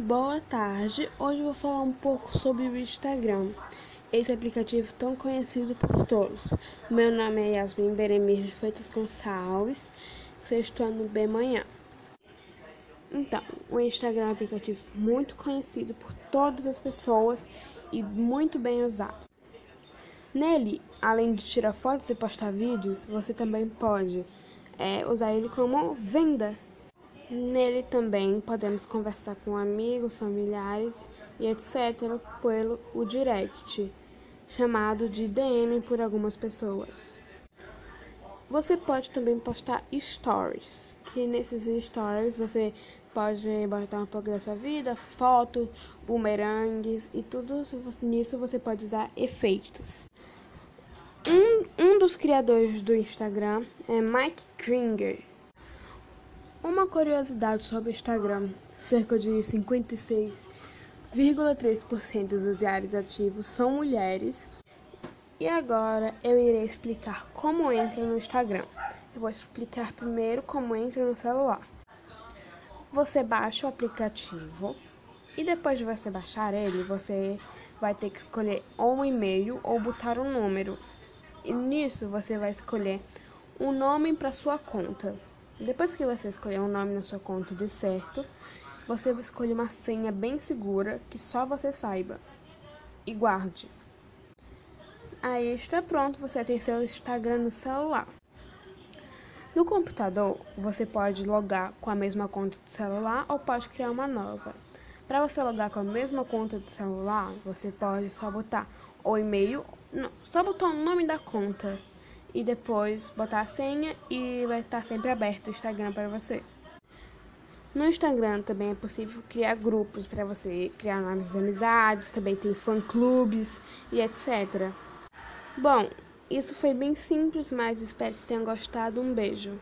Boa tarde, hoje vou falar um pouco sobre o Instagram, esse aplicativo tão conhecido por todos. Meu nome é Yasmin Beremir de Freitas Gonçalves, sexto ano B manhã. Então, o Instagram é um aplicativo muito conhecido por todas as pessoas e muito bem usado. Nele, além de tirar fotos e postar vídeos, você também pode é, usar ele como venda Nele também podemos conversar com amigos, familiares e etc. pelo o direct, chamado de DM por algumas pessoas. Você pode também postar stories, que nesses stories você pode botar um pouco da sua vida, foto, bumerangues e tudo nisso você pode usar efeitos. Um, um dos criadores do Instagram é Mike Kringer. Uma curiosidade sobre o Instagram: cerca de 56,3% dos usuários ativos são mulheres. E agora eu irei explicar como entra no Instagram. Eu vou explicar primeiro como entra no celular. Você baixa o aplicativo e depois de você baixar ele, você vai ter que escolher ou um e-mail ou botar um número. E nisso você vai escolher um nome para sua conta. Depois que você escolher um nome na sua conta de certo, você escolhe uma senha bem segura que só você saiba e guarde. Aí está pronto, você tem seu Instagram no celular. No computador, você pode logar com a mesma conta do celular ou pode criar uma nova. Para você logar com a mesma conta do celular, você pode só botar o e-mail, não, só botar o nome da conta e depois botar a senha e vai estar sempre aberto o Instagram para você. No Instagram também é possível criar grupos para você criar novas amizades, também tem fã-clubes e etc. Bom, isso foi bem simples, mas espero que tenham gostado. Um beijo.